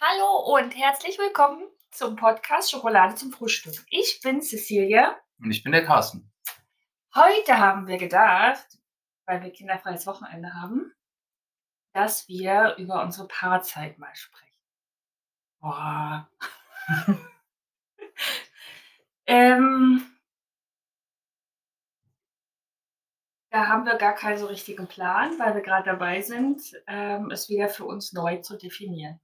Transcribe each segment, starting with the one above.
Hallo und herzlich willkommen zum Podcast Schokolade zum Frühstück. Ich bin Cecilia. Und ich bin der Carsten. Heute haben wir gedacht, weil wir kinderfreies Wochenende haben, dass wir über unsere Paarzeit mal sprechen. Boah. ähm, da haben wir gar keinen so richtigen Plan, weil wir gerade dabei sind, ähm, es wieder für uns neu zu definieren.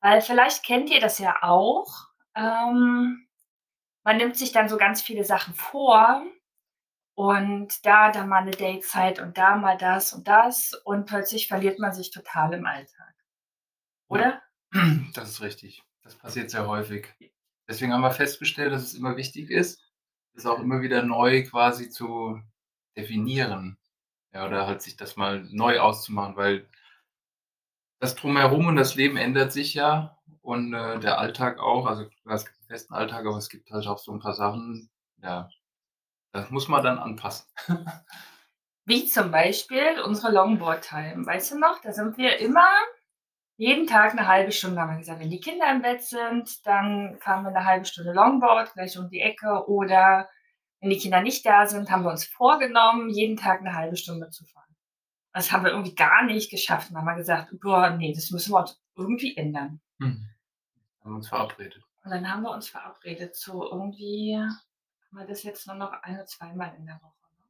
Weil vielleicht kennt ihr das ja auch. Ähm, man nimmt sich dann so ganz viele Sachen vor und da dann mal eine Datezeit und da mal das und das und plötzlich verliert man sich total im Alltag. Oder? Das ist richtig. Das passiert sehr häufig. Deswegen haben wir festgestellt, dass es immer wichtig ist, das auch immer wieder neu quasi zu definieren. Ja, oder halt sich das mal neu auszumachen, weil das Drumherum und das Leben ändert sich ja und äh, der Alltag auch. Also es gibt einen festen Alltag, aber es gibt halt auch so ein paar Sachen, ja, das muss man dann anpassen. Wie zum Beispiel unsere Longboard-Time. Weißt du noch, da sind wir immer jeden Tag eine halbe Stunde, haben wir gesagt, wenn die Kinder im Bett sind, dann fahren wir eine halbe Stunde Longboard gleich um die Ecke oder wenn die Kinder nicht da sind, haben wir uns vorgenommen, jeden Tag eine halbe Stunde zu fahren. Das haben wir irgendwie gar nicht geschafft. Dann haben wir gesagt, boah, nee, das müssen wir uns irgendwie ändern. Hm. Haben wir uns verabredet. Und dann haben wir uns verabredet zu irgendwie, haben wir das jetzt nur noch ein oder zweimal in der Woche. Ne?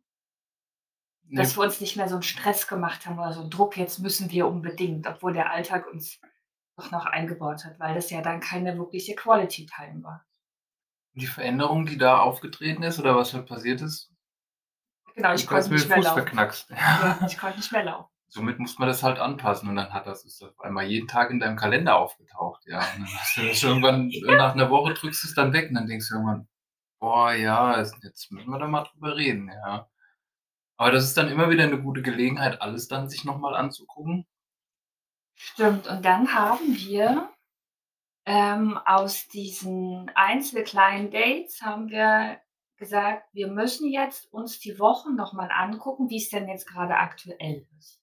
Nee, Dass wir uns nicht mehr so einen Stress gemacht haben oder so einen Druck, jetzt müssen wir unbedingt, obwohl der Alltag uns doch noch eingebaut hat, weil das ja dann keine wirkliche Quality Time war. die Veränderung, die da aufgetreten ist oder was halt passiert ist, Genau, ich konnte nicht mehr Fuß laufen. verknackst. Ja, ich konnte nicht mehr laufen. Somit muss man das halt anpassen und dann hat das ist auf einmal jeden Tag in deinem Kalender aufgetaucht. Ja, und dann hast du das irgendwann nach einer Woche drückst du es dann weg und dann denkst du irgendwann, boah, ja, jetzt müssen wir da mal drüber reden, ja. Aber das ist dann immer wieder eine gute Gelegenheit, alles dann sich nochmal anzugucken. Stimmt. Und dann haben wir ähm, aus diesen einzelnen kleinen Dates haben wir gesagt, wir müssen jetzt uns die Wochen noch mal angucken, wie es denn jetzt gerade aktuell ist.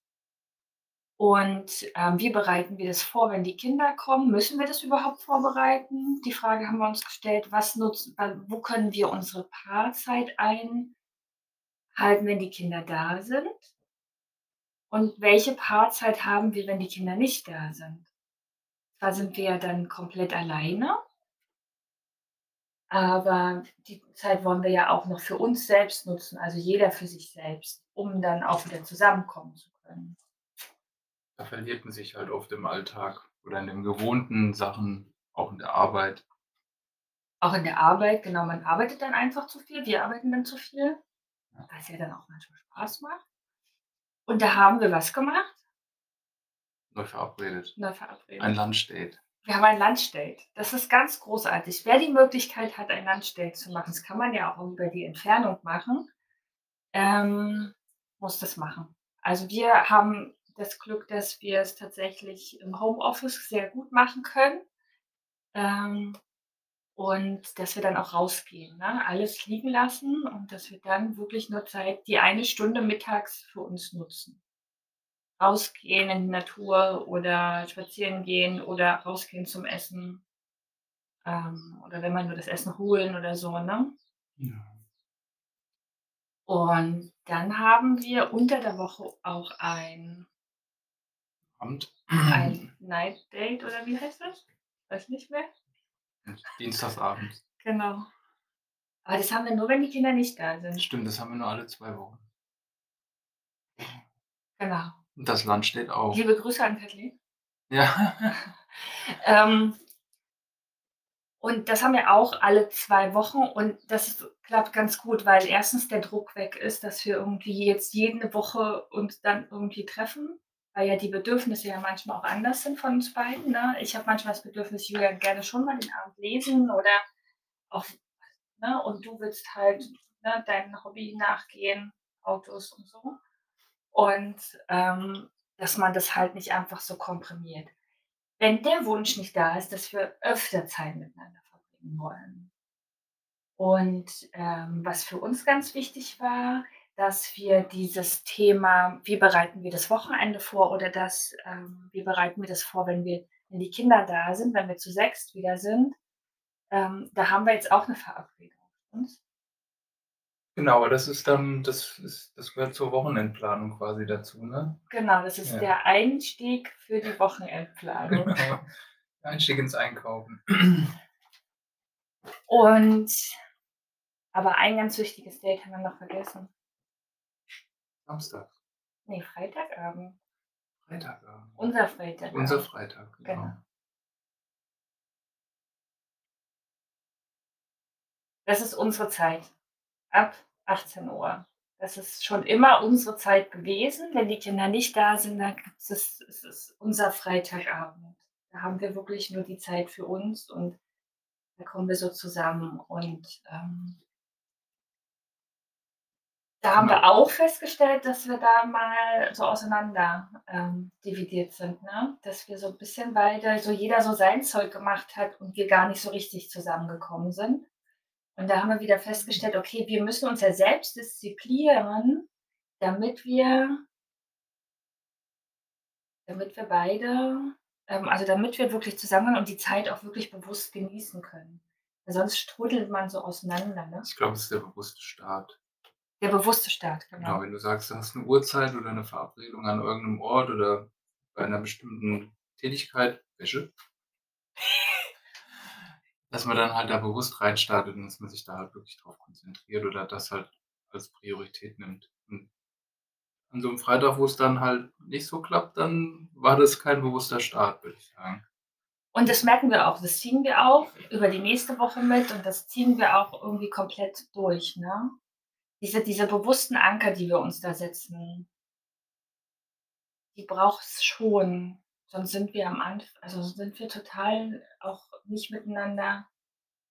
Und, ähm, wie bereiten wir das vor, wenn die Kinder kommen? Müssen wir das überhaupt vorbereiten? Die Frage haben wir uns gestellt, was nutzen wo können wir unsere Paarzeit einhalten, wenn die Kinder da sind? Und welche Paarzeit haben wir, wenn die Kinder nicht da sind? Zwar sind wir ja dann komplett alleine aber die Zeit wollen wir ja auch noch für uns selbst nutzen, also jeder für sich selbst, um dann auch wieder zusammenkommen zu können. Da verliert man sich halt oft im Alltag oder in den gewohnten Sachen, auch in der Arbeit. Auch in der Arbeit, genau, man arbeitet dann einfach zu viel, wir arbeiten dann zu viel, was ja dann auch manchmal Spaß macht. Und da haben wir was gemacht? Neu verabredet. Neu verabredet. Ein Lunchdate. Wir haben ein Lunchdate. Das ist ganz großartig. Wer die Möglichkeit hat, ein Lunchdate zu machen, das kann man ja auch über die Entfernung machen, ähm, muss das machen. Also wir haben das Glück, dass wir es tatsächlich im Homeoffice sehr gut machen können ähm, und dass wir dann auch rausgehen, ne? alles liegen lassen und dass wir dann wirklich nur Zeit, die eine Stunde mittags für uns nutzen rausgehen in die Natur oder spazieren gehen oder rausgehen zum Essen. Ähm, oder wenn man nur das Essen holen oder so, ne? Ja. Und dann haben wir unter der Woche auch ein, Abend. ein Night Date oder wie heißt das? Weiß nicht mehr. Dienstagsabend. Genau. Aber das haben wir nur, wenn die Kinder nicht da sind. Stimmt, das haben wir nur alle zwei Wochen. Genau. Das Lunch steht auch. Liebe Grüße an Kathleen. Ja. Ähm, und das haben wir auch alle zwei Wochen und das klappt ganz gut, weil erstens der Druck weg ist, dass wir irgendwie jetzt jede Woche uns dann irgendwie treffen, weil ja die Bedürfnisse ja manchmal auch anders sind von uns beiden. Ne? Ich habe manchmal das Bedürfnis, ja gerne schon mal den Abend lesen oder auch, ne? und du willst halt ne, dein Hobby nachgehen, Autos und so. Und ähm, dass man das halt nicht einfach so komprimiert. Wenn der Wunsch nicht da ist, dass wir öfter Zeit miteinander verbringen wollen. Und ähm, was für uns ganz wichtig war, dass wir dieses Thema, wie bereiten wir das Wochenende vor oder das, ähm, wie bereiten wir das vor, wenn wir wenn die Kinder da sind, wenn wir zu sechst wieder sind, ähm, da haben wir jetzt auch 'ne Verabredung uns. Genau, aber das ist dann das ist das gehört zur Wochenendplanung quasi dazu, ne? Genau, das ist Ja. der Einstieg für die Wochenendplanung. Genau. Einstieg ins Einkaufen. Und aber ein ganz wichtiges Date haben wir noch vergessen. Samstag. Ne, Freitagabend. Freitagabend. Unser Freitagabend. Unser Freitag, genau. Genau. Das ist unsere Zeit. Ab 18:00. Das ist schon immer unsere Zeit gewesen. Wenn die Kinder nicht da sind, dann gibt's es es ist unser Freitagabend. Da haben wir wirklich nur die Zeit für uns und da kommen wir so zusammen und, ähm da haben Genau. wir auch festgestellt, dass wir da mal so auseinander, ähm, dividiert sind, ne? Dass wir so 'n bisschen beide so jeder so sein Zeug gemacht hat und wir gar nicht so richtig zusammengekommen sind. Und da haben wir wieder festgestellt: „Okay, wir müssen uns ja selbst disziplinieren, damit wir“ „damit wir beide ähm, also, damit wir wirklich zusammen und die Zeit auch wirklich bewusst genießen können.“ Weil sonst strudelt man so auseinander, ne? Ich glaube, es ist der bewusste Start. Der bewusste Start, Genau, genau. wenn du sagst, du hast 'ne Uhrzeit oder 'ne Verabredung an irgend 'nem Ort oder bei 'ner bestimmten Tätigkeit Wäsche dass man dann halt da bewusst reinstartet und dass man sich da halt wirklich drauf konzentriert oder das halt als Priorität nimmt. Und an so 'nem Freitag, wo's dann halt nicht so klappt, dann war das kein bewusster Start, würde ich sagen. Und das merken wir auch. Das ziehen wir auch über die nächste Woche mit und das ziehen wir auch irgendwie komplett durch, ne? Diese diese bewussten Anker, die wir uns da setzen die braucht's schon, sonst sind wir am Anf also, sind wir total auch nicht miteinander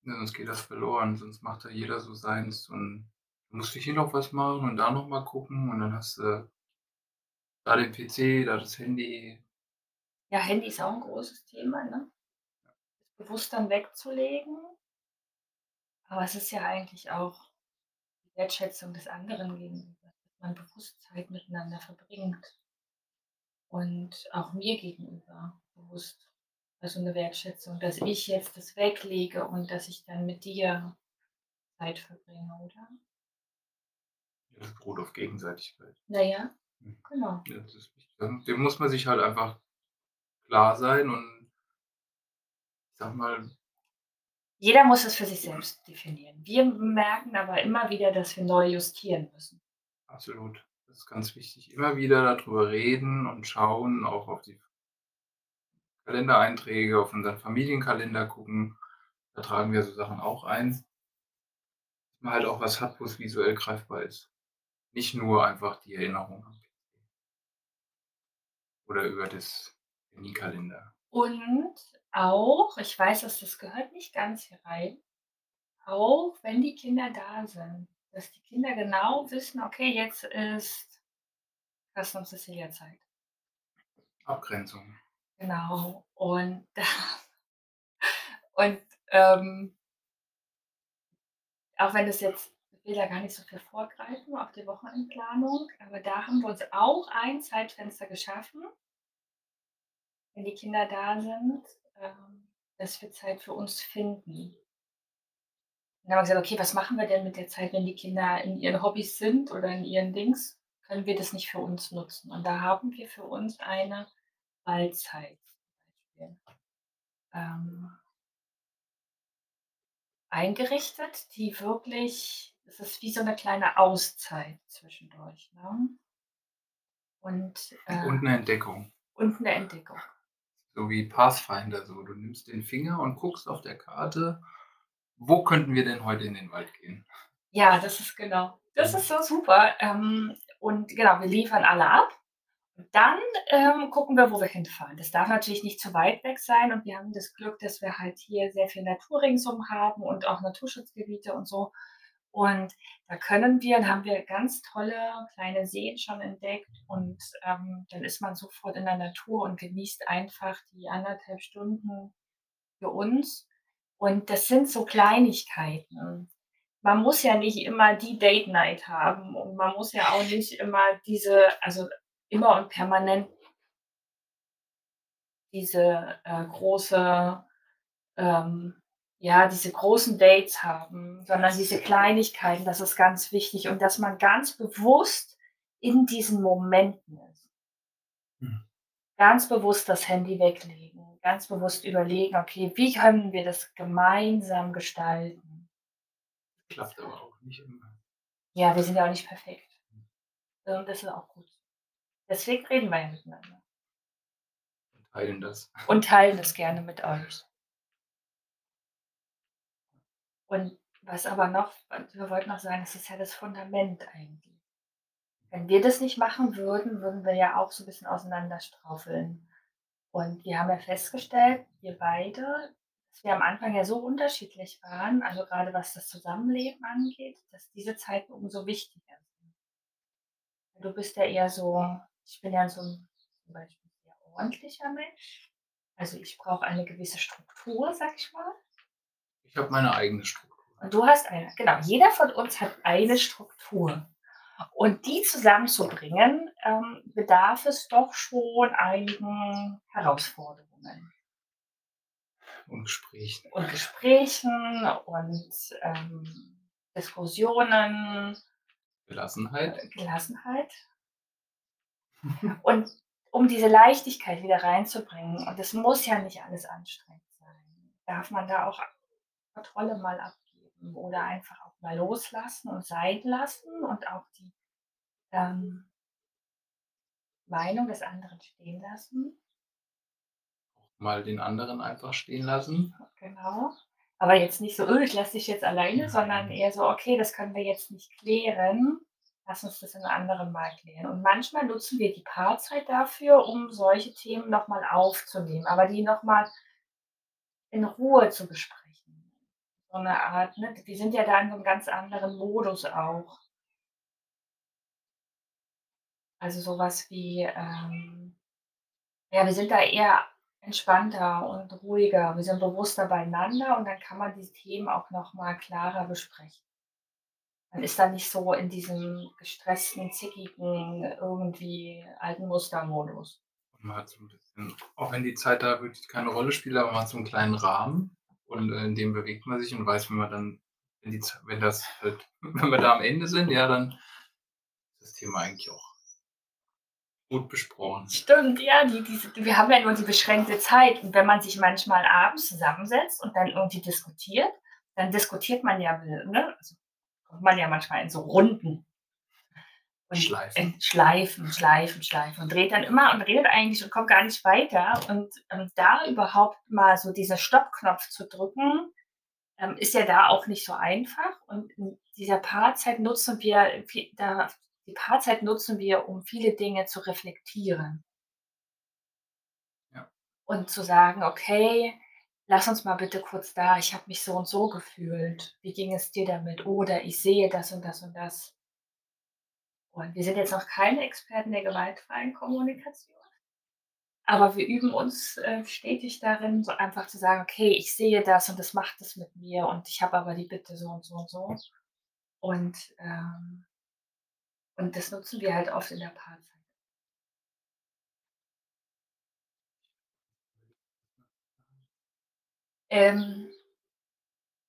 Ja, sonst geht das verloren, sonst macht da jeder so seins und du musst hier noch was machen und da noch mal gucken und dann hast du da den PC, da das Handy. Ja, Handy ist auch 'n großes Thema, ne? Bewusst dann wegzulegen. Aber es ist ja eigentlich auch die Wertschätzung des anderen gegenüber, dass man bewusst Zeit miteinander verbringt. Und auch mir gegenüber bewusst, also, 'ne Wertschätzung, dass ich jetzt das weglege und dass ich dann mit dir Zeit verbringe, oder? Ja, das beruht auf Gegenseitigkeit. Na ja, Mhm. genau. Ja. Dem muss man sich halt einfach klar sein und ich sage mal Jeder muss es für sich selbst definieren. Wir merken aber immer wieder, dass wir neu justieren müssen. Absolut. Das ist ganz wichtig. Immer wieder da drüber reden und schauen, auch auf die Kalendereinträge, auf unseren Familienkalender gucken. Da tragen wir so Sachen auch ein. Dass man halt auch was hat, wo's visuell greifbar ist. Nicht nur einfach die Erinnerung. Oder über das Terminkalender. Und auch ich weiß, dass das gehört nicht ganz hier rein, auch wenn die Kinder da sind, dass die Kinder genau wissen: „Okay, jetzt ist Carsten und Cäcilia Zeit.“ Abgrenzung. Genau. Und und, ähm auch wenn das jetzt ich will da gar nicht so viel vorgreifen auf die Wochenendplanung, aber da haben wir uns auch ein Zeitfenster geschaffen wenn die Kinder da sind, ähm, dass wir Zeit für uns finden. Dann haben wir gesagt: „Okay, was machen wir denn mit der Zeit, wenn die Kinder in ihren Hobbys sind oder in ihren Dings? Können wir das nicht für uns nutzen?“ Und da haben wir für uns eine Beispiel, ähm eingerichtet, die wirklich es ist wie so 'ne kleine Auszeit zwischendurch, ne? Und, äh Und 'ne Entdeckung. und 'ne Entdeckung. So wie Pathfinder so. Du nimmst den Finger und guckst auf der Karte: „Wo könnten wir denn heute in den Wald gehen?“ Ja, das ist genau das ist so super. Ähm, und genau, wir liefern alle ab dann, ähm, gucken wir, wo wir hinfahren. Das darf natürlich nicht zu weit weg sein und wir haben das Glück, dass wir halt hier sehr viel Natur ringsum haben und auch Naturschutzgebiete und so. Und da können wir und haben wir ganz tolle kleine Seen schon entdeckt und, ähm, dann ist man sofort in der Natur und genießt einfach die 1 1/2 Stunden für uns. Und das sind so Kleinigkeiten. Man muss ja nicht immer die Date Night haben und man muss ja auch nicht immer diese also, immer und permanent diese äh, große, ähm, ja, diese großen Dates haben, sondern diese Kleinigkeiten, das ist ganz wichtig und dass man ganz bewusst in diesen Momenten ist. Mhm. Ganz bewusst das Handy weglegen, ganz bewusst überlegen, okay, wie können wir das gemeinsam gestalten? Klappt aber auch nicht immer. Ja, wir sind ja auch nicht perfekt. Und das ist auch gut. Deswegen reden wir ja miteinander. Und teilen das. Und teilen das gerne mit euch. Und was aber noch, wir wollten noch sagen, das ist ja das Fundament eigentlich. Wenn wir das nicht machen würden, würden wir ja auch so ein bisschen auseinanderstraufeln. Und wir haben ja festgestellt, wir beide, dass wir am Anfang ja so unterschiedlich waren, also gerade was das Zusammenleben angeht, dass diese Zeiten umso wichtiger sind. Du bist ja eher so, ich bin ja so ein zum Beispiel sehr ordentlicher Mensch. Also ich brauche eine gewisse Struktur, sag ich mal. Ich habe meine eigene Struktur. Und du hast eine, genau, jeder von uns hat eine Struktur. Und die zusammenzubringen, ähm, bedarf es doch schon einigen Herausforderungen. Und Gesprächen. Und Gesprächen und ähm, Diskussionen. Gelassenheit. Gelassenheit. Und um diese Leichtigkeit wieder reinzubringen, und es muss ja nicht alles anstrengend sein, darf man da auch Kontrolle mal abgeben oder einfach auch mal loslassen und sein lassen und auch die ähm, Meinung des anderen stehen lassen. Mal den anderen einfach stehen lassen. Genau. Aber jetzt nicht so, ich lasse dich jetzt alleine, sondern eher so, okay, das können wir jetzt nicht klären. Lass uns das in einem anderen Mal klären. Und manchmal nutzen wir die Paarzeit dafür, um solche Themen nochmal aufzunehmen, aber die nochmal in Ruhe zu besprechen so eine Art, ne? Die sind ja da in so einem ganz anderen Modus auch. Also sowas wie, ähm ja, wir sind da eher entspannter und ruhiger. Wir sind bewusster beieinander und dann kann man diese Themen auch noch mal klarer besprechen. Man ist da nicht so in diesem gestressten, zickigen, irgendwie alten Mustermodus. Man hat so ein bisschen auch wenn die Zeit da wirklich keine Rolle spielt, aber man hat so einen kleinen Rahmen und äh, in dem bewegt man sich und weiß, wenn man dann, wenn, die, wenn das halt, wenn wir da am Ende sind, ja, dann ist das Thema eigentlich auch gut besprochen. Stimmt, ja, die, die, wir haben ja nur die beschränkte Zeit. Und wenn man sich manchmal abends zusammensetzt und dann irgendwie diskutiert, dann diskutiert man ja, ne? Also kommt man ja manchmal in so Runden. Und schleifen. schleifen, schleifen, schleifen. Und dreht dann immer und redet eigentlich und kommt gar nicht weiter. Und ähm, da überhaupt mal so diesen Stoppknopf zu drücken, ähm, ist ja da auch nicht so einfach. Und in dieser Paarzeit nutzen wir, da, die Paarzeit nutzen wir, um viele Dinge zu reflektieren. Ja. Und zu sagen, okay, lass uns mal bitte kurz da, ich habe mich so und so gefühlt. Wie ging es dir damit? Oder ich sehe das und das und das. Und wir sind jetzt noch keine Experten der gewaltfreien Kommunikation. Aber wir üben uns äh, stetig darin, so einfach zu sagen, okay, ich sehe das und das macht es mit mir und ich habe aber die Bitte so und so und so. Und, ähm, und das nutzen wir halt oft in der Paarzeit. Ähm,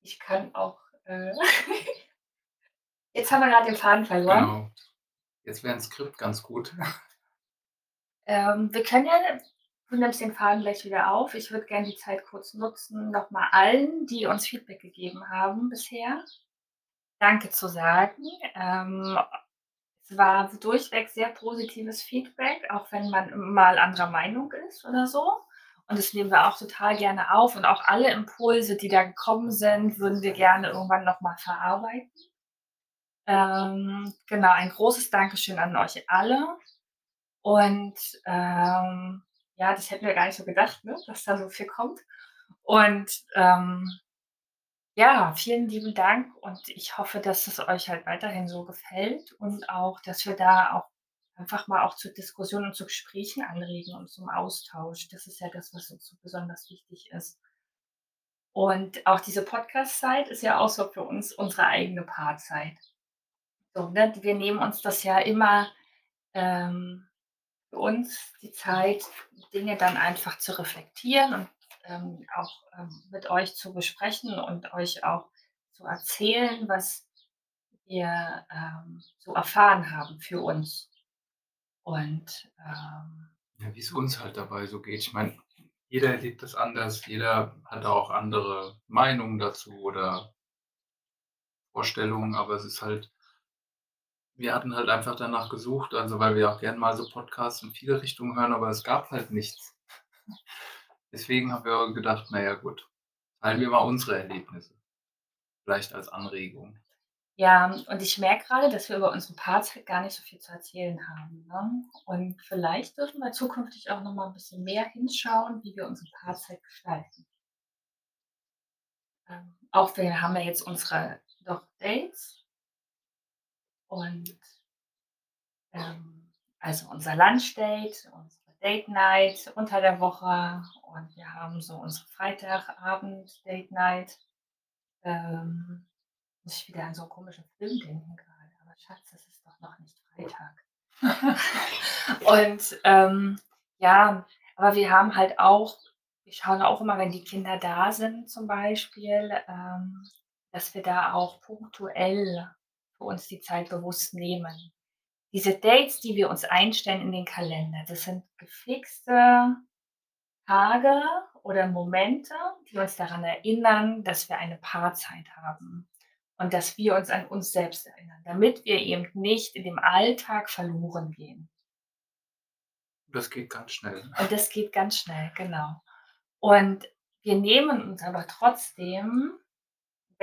ich kann auch. Äh Jetzt haben wir gerade den Faden verloren. Genau. Jetzt wäre ein Skript ganz gut. Ähm, wir können ja du nimmst den Faden gleich wieder auf. Ich würde gerne die Zeit kurz nutzen, nochmal allen, die uns Feedback gegeben haben bisher, Danke zu sagen. Ähm, es war durchweg sehr positives Feedback, auch wenn man mal anderer Meinung ist oder so. Und das nehmen wir auch total gerne auf. Und auch alle Impulse, die da gekommen sind, würden wir gerne irgendwann nochmal verarbeiten. Ähm, genau, ein großes Dankeschön an euch alle. Und ähm, ja, das hätten wir gar nicht so gedacht, ne, dass da so viel kommt. Und ähm, ja, vielen lieben Dank und ich hoffe, dass es euch halt weiterhin so gefällt und auch, dass wir da auch einfach mal auch zur Diskussion und zu Gesprächen anregen und zum Austausch. Das ist ja das, was uns so besonders wichtig ist. Und auch diese Podcast-Zeit ist ja auch so für uns unsere eigene Paarzeit. So, ne? Wir nehmen uns das ja immer ähm, für uns die Zeit, Dinge dann einfach zu reflektieren und ähm, auch ähm, mit euch zu besprechen und euch auch zu erzählen, was wir ähm, so erfahren haben für uns. Und ähm, ja, wie es uns halt dabei so geht. Ich meine, jeder erlebt das anders, jeder hat auch andere Meinungen dazu oder Vorstellungen, aber es ist halt, wir hatten halt einfach danach gesucht, also weil wir auch gern mal so Podcasts in viele Richtungen hören, aber es gab halt nichts. Deswegen haben wir gedacht, naja gut, teilen wir mal unsere Erlebnisse. Vielleicht als Anregung. Ja, und ich merke gerade, dass wir über unseren Part gar nicht so viel zu erzählen haben, ne? Und vielleicht dürfen wir zukünftig auch noch mal 'n bisschen mehr hinschauen, wie wir unsere Paarzeit gestalten. Ähm, auch wir haben ja jetzt unsere doch Dates und, ähm, also unser Lunchdate, unsere Date Night unter der Woche und wir haben so unsere Freitagabend Date Night. Ähm muss ich wieder an so 'n komischen Film denken gerade. Aber Schatz, es ist doch noch nicht Freitag. Und, ähm, ja, aber wir haben halt auch wir schauen auch immer, wenn die Kinder da sind zum Beispiel, ähm, dass wir da auch punktuell für uns die Zeit bewusst nehmen. Diese Dates, die wir uns einstellen in den Kalender, das sind gefixte Tage oder Momente, die uns daran erinnern, dass wir eine Paarzeit haben und dass wir uns an uns selbst erinnern, damit wir eben nicht in dem Alltag verloren gehen. Das geht ganz schnell. Und das geht ganz schnell, genau. Und wir nehmen uns aber trotzdem,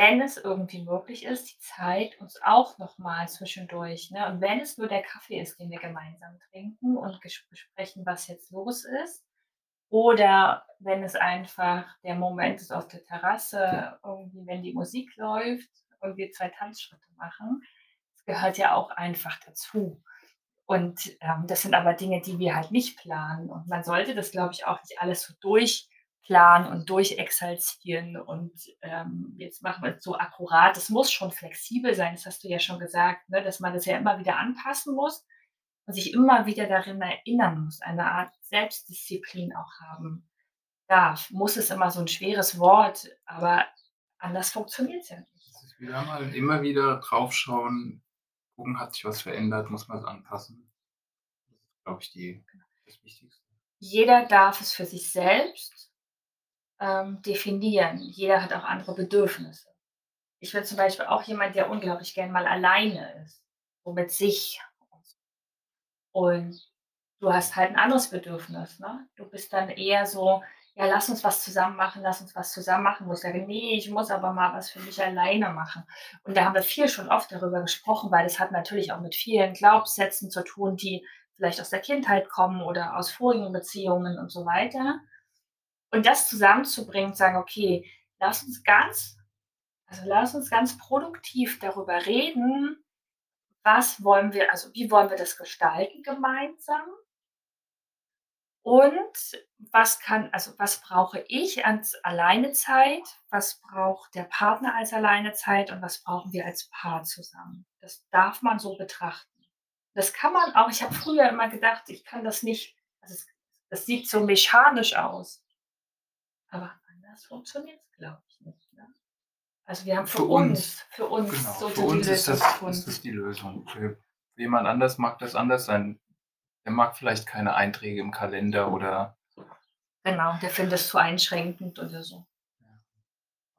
wenn es irgendwie möglich ist, die Zeit, uns auch noch mal zwischendurch ne, und wenn es nur der Kaffee ist, den wir gemeinsam trinken und besprechen, was jetzt los ist, oder wenn es einfach der Moment ist auf der Terrasse, irgendwie, wenn die Musik läuft und wir zwei Tanzschritte machen. Das gehört ja auch einfach dazu. Und ähm, das sind aber Dinge, die wir halt nicht planen. Und man sollte das, glaube ich, auch nicht alles so durchplanen und durchexaltieren. Und ähm, jetzt machen wir es so akkurat. Es muss schon flexibel sein, das hast du ja schon gesagt, ne? dass man das ja immer wieder anpassen muss und sich immer wieder darin erinnern muss, eine Art Selbstdisziplin auch haben darf. Muss es immer so ein schweres Wort, aber anders funktioniert es ja nicht. Haben halt immer wieder draufschauen, gucken, hat sich was verändert, muss man es anpassen. Das ist, glaube ich, die, das Wichtigste. Jeder darf es für sich selbst ähm, definieren. Jeder hat auch andere Bedürfnisse. Ich bin zum Beispiel auch jemand, der unglaublich gern mal alleine ist, so mit sich. Und du hast halt ein anderes Bedürfnis. Ne? Du bist dann eher so, ja, lass uns was zusammen machen, lass uns was zusammen machen. Ich sage, nee, ich muss aber mal was für mich alleine machen. Und da haben wir viel schon oft darüber gesprochen, weil das hat natürlich auch mit vielen Glaubenssätzen zu tun, die vielleicht aus der Kindheit kommen oder aus vorigen Beziehungen und so weiter. Und das zusammenzubringen, sagen, okay, lass uns ganz, also lass uns ganz produktiv darüber reden, was wollen wir, also wie wollen wir das gestalten gemeinsam? Und was kann also, was brauche ich als Alleinezeit? Was braucht der Partner als Alleinezeit und was brauchen wir als Paar zusammen? Das darf man so betrachten. Das kann man auch ich habe früher immer gedacht, ich kann das nicht also, das sieht so mechanisch aus. Aber anders funktioniert's, glaube ich, nicht, ne? Also, wir haben für Für uns uns, für uns genau. so Für die uns ist das ist das die Lösung. Für jemand anders mag das anders sein. Der mag vielleicht keine Einträge im Kalender oder Genau, der findet es zu einschränkend oder so.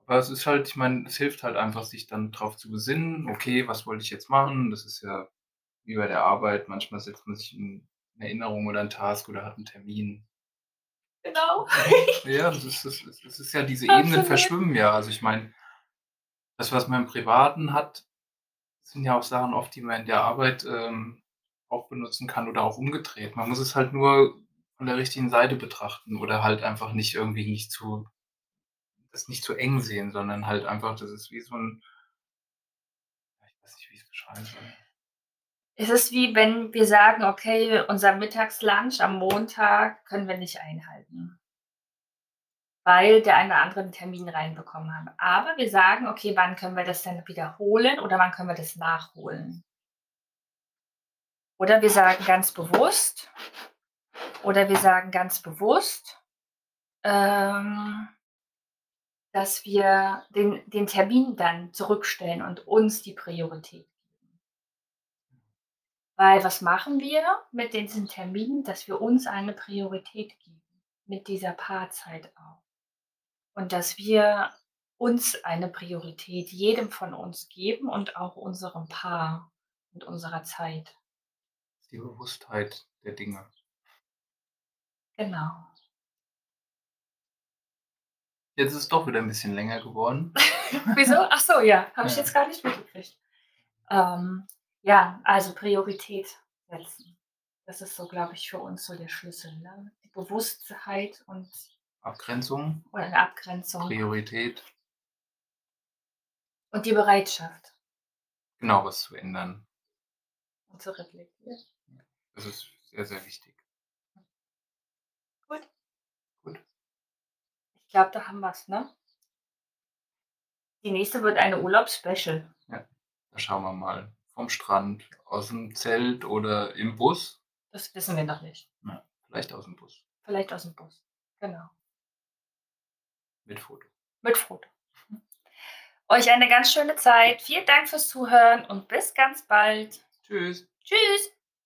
Aber es ist halt ich meine, es hilft halt einfach, sich dann drauf zu besinnen: „Okay, was wollte ich jetzt machen?“ Das ist ja wie bei der Arbeit. Manchmal setzt man sich 'n 'ne Erinnerung oder 'n Task oder hat 'n Termin. Genau. Ja, das ist das ist das ist ja diese Ebenen Absolut. verschwimmen ja. Also, ich meine, das, was man im Privaten hat, sind ja auch Sachen oft, die man in der Arbeit, ähm, auch benutzen kann oder auch umgedreht. Man muss es halt nur von der richtigen Seite betrachten oder halt einfach nicht irgendwie nicht zu das nicht zu eng sehen, sondern halt einfach das ist wie so 'n ja, ich weiß nicht, wie ich's beschreiben soll. Es ist wie wenn wir sagen: „Okay, unser Mittagslunch am Montag können wir nicht einhalten“ weil der eine oder andere 'n Termin reinbekommen haben. Aber wir sagen: „Okay, wann können wir das denn wiederholen oder wann können wir das nachholen?“ Oder wir sagen ganz bewusst Oder wir sagen ganz bewusst, ähm, dass wir den, den Termin dann zurückstellen und uns die Priorität. Weil was machen wir mit diesen Terminen, dass wir uns eine Priorität geben, mit dieser Paarzeit auch. Und dass wir uns eine Priorität jedem von uns geben und auch unserem Paar und unserer Zeit. Die Bewusstheit der Dinge. Genau. Jetzt ist es doch wieder ein bisschen länger geworden. Wieso? Ach so, ja, habe ich jetzt gar nicht mitgekriegt. Ähm, ja, also Priorität setzen. Das ist so, glaube ich, für uns so der Schlüssel. Ne? Die Bewusstheit und Abgrenzung, oder eine Abgrenzung Priorität, und die Bereitschaft genau was zu ändern. und zu reflektieren. Das ist sehr, sehr wichtig. Gut. Gut. Ich glaube, da haben wir es, ne? Die nächste wird eine Urlaubsspecial. Da schauen wir mal. Vom Strand, aus dem Zelt oder im Bus. Das wissen wir noch nicht. Vielleicht aus dem Bus. Vielleicht aus dem Bus. Genau. Mit Foto. Mit Foto. Euch eine ganz schöne Zeit. Vielen Dank fürs Zuhören und bis ganz bald. Tschüss. Tschüss.